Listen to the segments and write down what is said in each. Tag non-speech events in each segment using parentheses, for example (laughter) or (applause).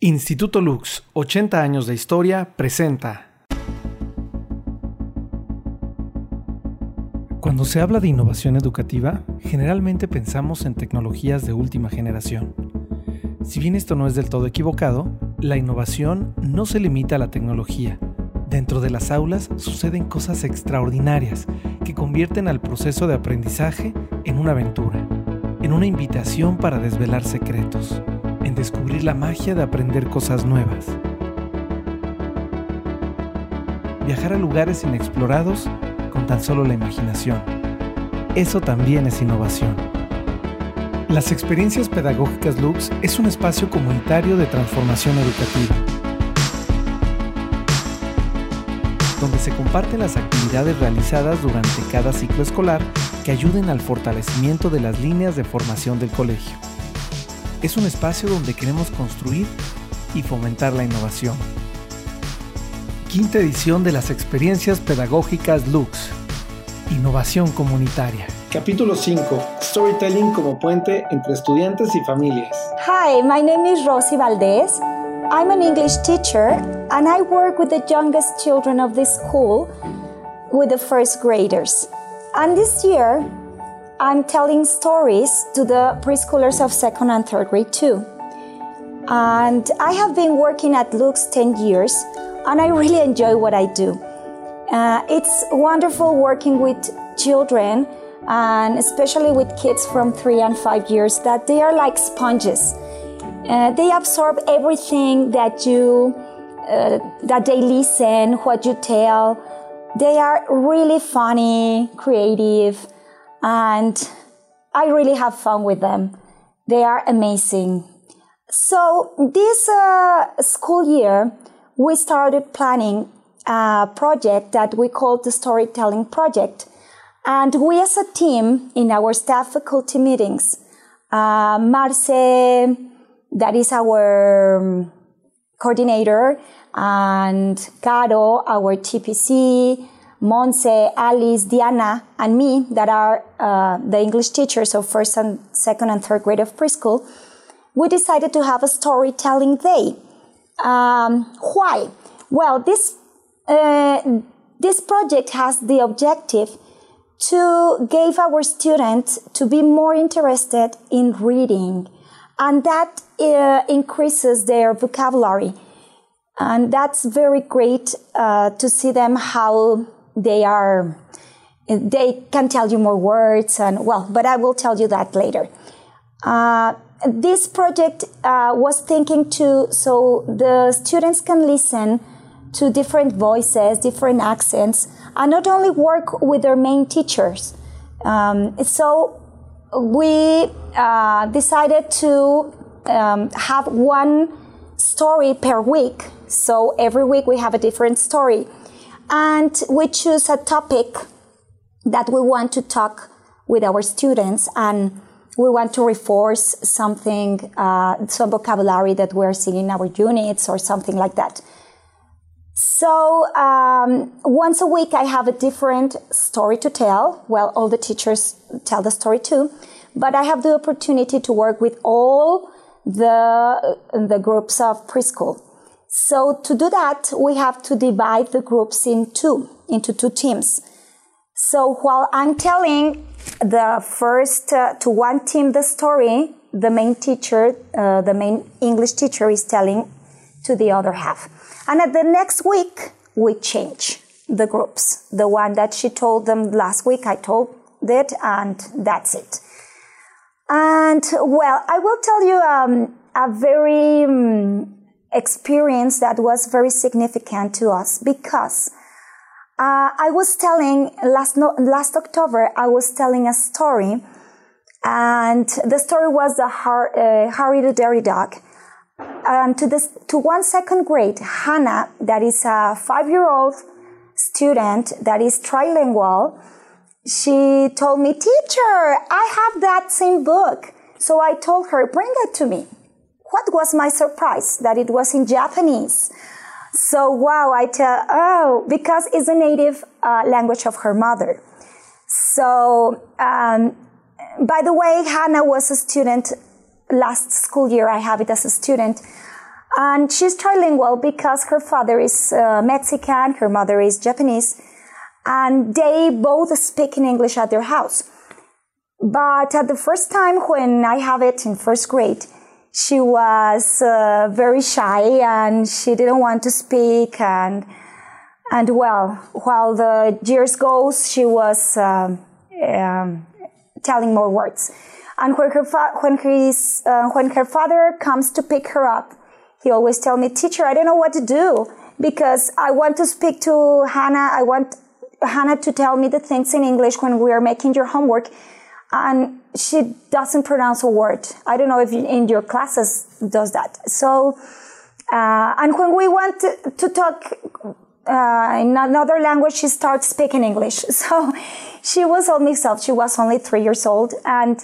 Instituto Lux, 80 años de historia, presenta. Cuando se habla de innovación educativa, generalmente pensamos en tecnologías de última generación. Si bien esto no es del todo equivocado, la innovación no se limita a la tecnología. Dentro de las aulas suceden cosas extraordinarias que convierten al proceso de aprendizaje en una aventura, en una invitación para desvelar secretos, en descubrir la magia de aprender cosas nuevas. Viajar a lugares inexplorados con tan solo la imaginación. Eso también es innovación. Las experiencias pedagógicas Lux es un espacio comunitario de transformación educativa, donde se comparten las actividades realizadas durante cada ciclo escolar que ayuden al fortalecimiento de las líneas de formación del colegio. Es un espacio donde queremos construir y fomentar la innovación. Quinta edición de las experiencias pedagógicas Lux. Innovación comunitaria. Capítulo 5. Storytelling como puente entre estudiantes y familias. Hi, my name is Rosy Valdez. I'm an English teacher and I work with the youngest children of this school with the first graders. And this year, I'm telling stories to the preschoolers of second and third grade too. And I have been working at Lux 10 years and I really enjoy what I do. Uh, it's wonderful working with children and especially with kids from three and five years that they are like sponges. Uh, they absorb everything that you uh, that they listen, what you tell. They are really funny, creative, and I really have fun with them. They are amazing. So this uh, school year, we started planning a project that we called the Storytelling Project. And we as a team in our staff faculty meetings, uh, Marce, that is our um, coordinator, and Caro, our TPC, Monse, Alice, Diana, and me, that are uh, the English teachers of first and second and third grade of preschool, we decided to have a storytelling day. Um, why? Well, this uh, this project has the objective to give our students to be more interested in reading, and that uh, increases their vocabulary. And that's very great uh, to see them how they are. They can tell you more words, and well, but I will tell you that later. Uh, this project uh, was thinking to so the students can listen to different voices, different accents, and not only work with their main teachers. Um, so we uh, decided to um, have one story per week. So every week we have a different story. And we choose a topic that we want to talk with our students and we want to reinforce something, uh, some vocabulary that we're seeing in our units or something like that. So um, once a week, I have a different story to tell. Well, all the teachers tell the story too, but I have the opportunity to work with all the the groups of preschool. So to do that, we have to divide the groups in two, into two teams. So while I'm telling the first uh, to one team the story, the main teacher, uh, the main English teacher is telling to the other half. And at the next week, we change the groups. The one that she told them last week, I told it, and that's it. And well, I will tell you um, a very um, experience that was very significant to us because uh, I was telling last no, last October I was telling a story, and the story was the Har, uh, Harry the Dirty Dog, and to this to one second grade, Hannah, that is a five-year-old student that is trilingual, she told me, "Teacher, I have that same book." So I told her, "Bring it to me." What was my surprise that it was in Japanese. So wow, I tell oh because it's a native uh, language of her mother. So um, by the way, Hannah was a student last school year, I have it as a student. And she's trilingual because her father is uh, Mexican, her mother is Japanese, and they both speak in English at their house. But at the first time when I have it in first grade, she was uh, very shy and she didn't want to speak and and well, while the years goes, she was um, um, telling more words. And when her when his uh, when her father comes to pick her up, he always tell me, "Teacher, I don't know what to do because I want to speak to Hannah. I want Hannah to tell me the things in English when we are making your homework." And she doesn't pronounce a word. I don't know if in your classes does that. So, uh, and when we want to, to talk uh, in another language, she starts speaking English. (laughs) So she was mixed up. She was only three years old. And,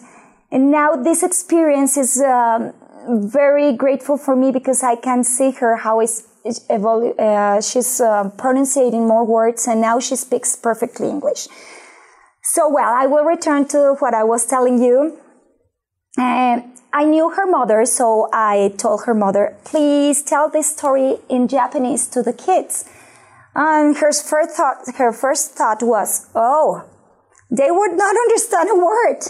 and now this experience is um, very grateful for me because I can see her how is uh, she's uh, pronouncing more words and now she speaks perfectly English. So, well, I will return to what I was telling you. Uh, I knew her mother, so I told her mother, please tell this story in Japanese to the kids. And her first thought, her first thought was, oh, they would not understand a word.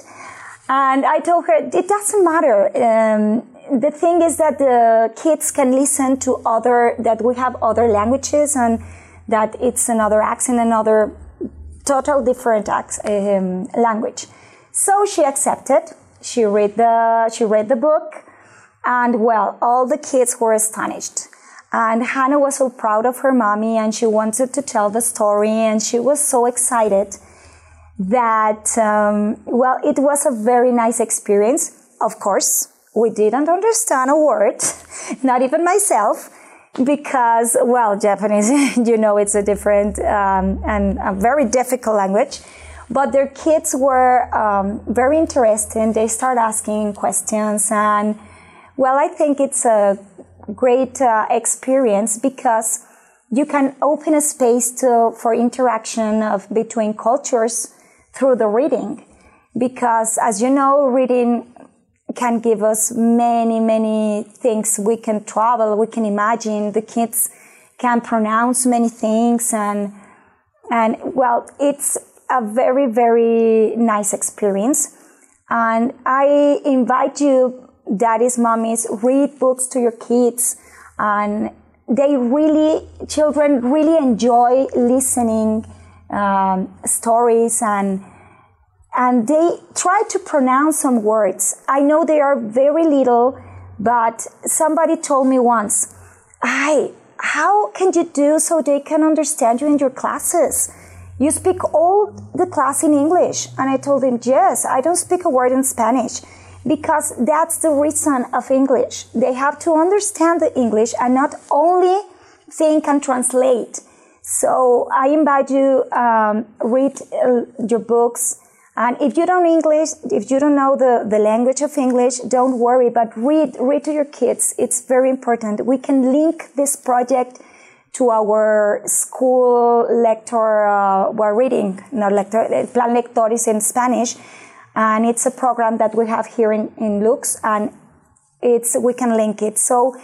And I told her, it doesn't matter. Um, the thing is that the kids can listen to other, that we have other languages and that it's another accent, another total different um, language. So she accepted. She read the, she read the book and well, all the kids were astonished. And Hannah was so proud of her mommy and she wanted to tell the story and she was so excited that, um, well, it was a very nice experience. Of course, we didn't understand a word, (laughs) not even myself, because, well, Japanese, (laughs) you know, it's a different um, and a very difficult language. But their kids were um, very interesting. They start asking questions and, well, I think it's a great uh, experience because you can open a space to, for interaction of between cultures through the reading. Because as you know, reading can give us many, many things. We can travel, we can imagine, the kids can pronounce many things and, and well, it's a very, very nice experience. And I invite you daddies, mommies, read books to your kids. And they really, children really enjoy listening um, stories and and they try to pronounce some words. I know they are very little, but somebody told me once, "Hi, how can you do so they can understand you in your classes?" You speak all the class in English. And I told him, yes, I don't speak a word in Spanish because that's the reason of English. They have to understand the English and not only think and translate. So I invite you um, read uh, your books. And if you don't English, if you don't know the, the language of English, don't worry, but read, read to your kids. It's very important. We can link this project to our school lector, uh, we're reading, not lector, plan lectores in Spanish and it's a program that we have here in, in Lux and it's we can link it so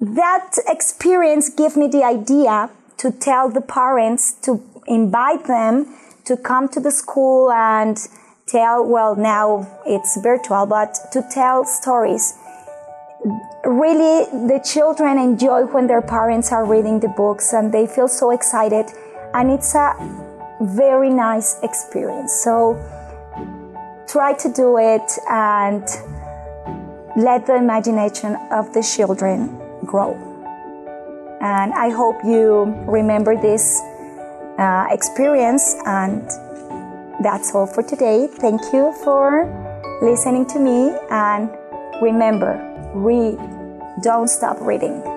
that experience gave me the idea to tell the parents to invite them to come to the school and tell well now it's virtual but to tell stories really the children enjoy when their parents are reading the books and they feel so excited and it's a very nice experience so try to do it and let the imagination of the children grow. And I hope you remember this uh, experience. And that's all for today. Thank you for listening to me. And remember, read, don't stop reading.